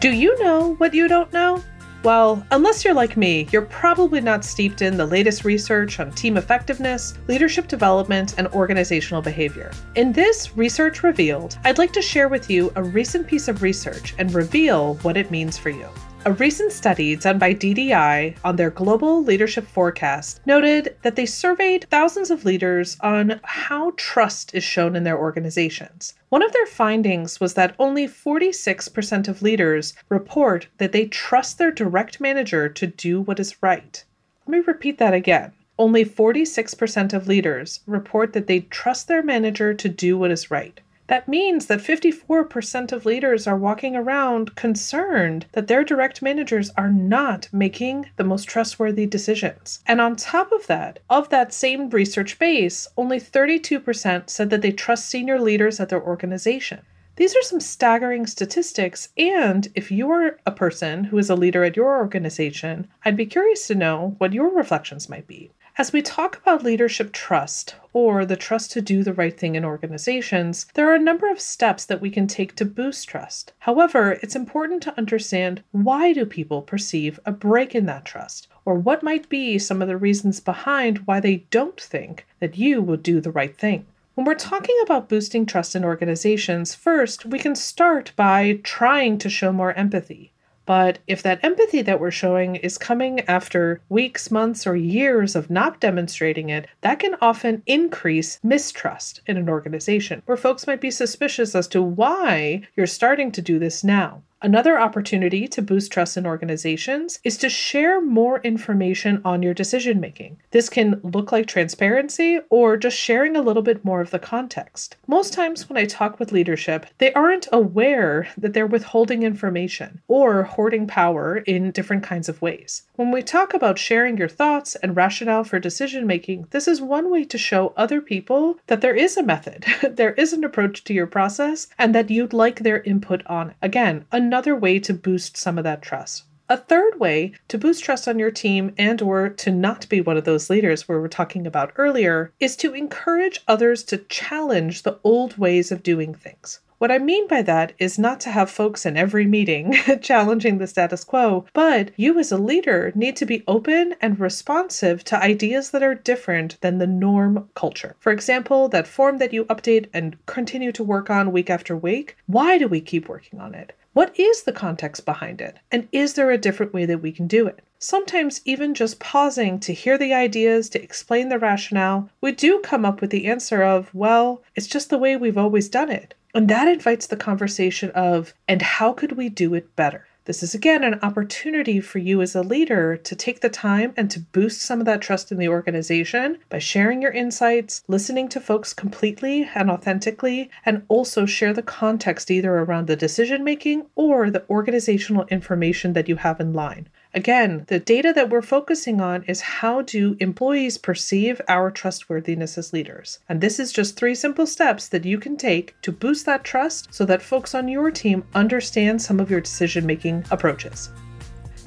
Do you know what you don't know? Well, unless you're like me, you're probably not steeped in the latest research on team effectiveness, leadership development, and organizational behavior. In this Research Revealed, I'd like to share with you a recent piece of research and reveal what it means for you. A recent study done by DDI on their global leadership forecast noted that they surveyed thousands of leaders on how trust is shown in their organizations. One of their findings was that only 46% of leaders report that they trust their direct manager to do what is right. Let me repeat that again. Only 46% of leaders report that they trust their manager to do what is right. That means that 54% of leaders are walking around concerned that their direct managers are not making the most trustworthy decisions. And on top of that, of that same research base, only 32% said that they trust senior leaders at their organization. These are some staggering statistics, and if you are a person who is a leader at your organization, I'd be curious to know what your reflections might be. As we talk about leadership trust, or the trust to do the right thing in organizations, there are a number of steps that we can take to boost trust. However, it's important to understand why do people perceive a break in that trust, or what might be some of the reasons behind why they don't think that you will do the right thing. When we're talking about boosting trust in organizations, first, we can start by trying to show more empathy. But if that empathy that we're showing is coming after weeks, months, or years of not demonstrating it, that can often increase mistrust in an organization where folks might be suspicious as to why you're starting to do this now. Another opportunity to boost trust in organizations is to share more information on your decision making. This can look like transparency or just sharing a little bit more of the context. Most times, when I talk with leadership, they aren't aware that they're withholding information or hoarding power in different kinds of ways. When we talk about sharing your thoughts and rationale for decision making, this is one way to show other people that there is a method, there is an approach to your process, and that you'd like their input on. Again, another way to boost some of that trust. A third way to boost trust on your team and or to not be one of those leaders we we're talking about earlier is to encourage others to challenge the old ways of doing things. What I mean by that is not to have folks in every meeting challenging the status quo, but you as a leader need to be open and responsive to ideas that are different than the norm culture. For example, that form that you update and continue to work on week after week, why do we keep working on it? What is the context behind it? And is there a different way that we can do it? Sometimes, even just pausing to hear the ideas, to explain the rationale, we do come up with the answer of, well, it's just the way we've always done it. And that invites the conversation of, and how could we do it better? This is again an opportunity for you as a leader to take the time and to boost some of that trust in the organization by sharing your insights, listening to folks completely and authentically, and also share the context either around the decision making or the organizational information that you have in line. Again, the data that we're focusing on is how do employees perceive our trustworthiness as leaders? And this is just three simple steps that you can take to boost that trust so that folks on your team understand some of your decision making approaches.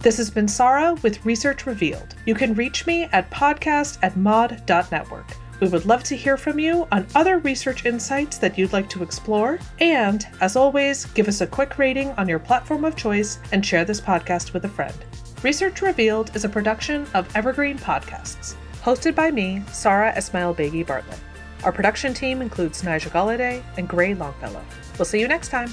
This has been Sara with Research Revealed. You can reach me at podcast at mod.network. We would love to hear from you on other research insights that you'd like to explore. And as always, give us a quick rating on your platform of choice and share this podcast with a friend. Research Revealed is a production of Evergreen Podcasts, hosted by me, Sara Esmail Begi Bartlett. Our production team includes Nigel Galladay and Gray Longfellow. We'll see you next time.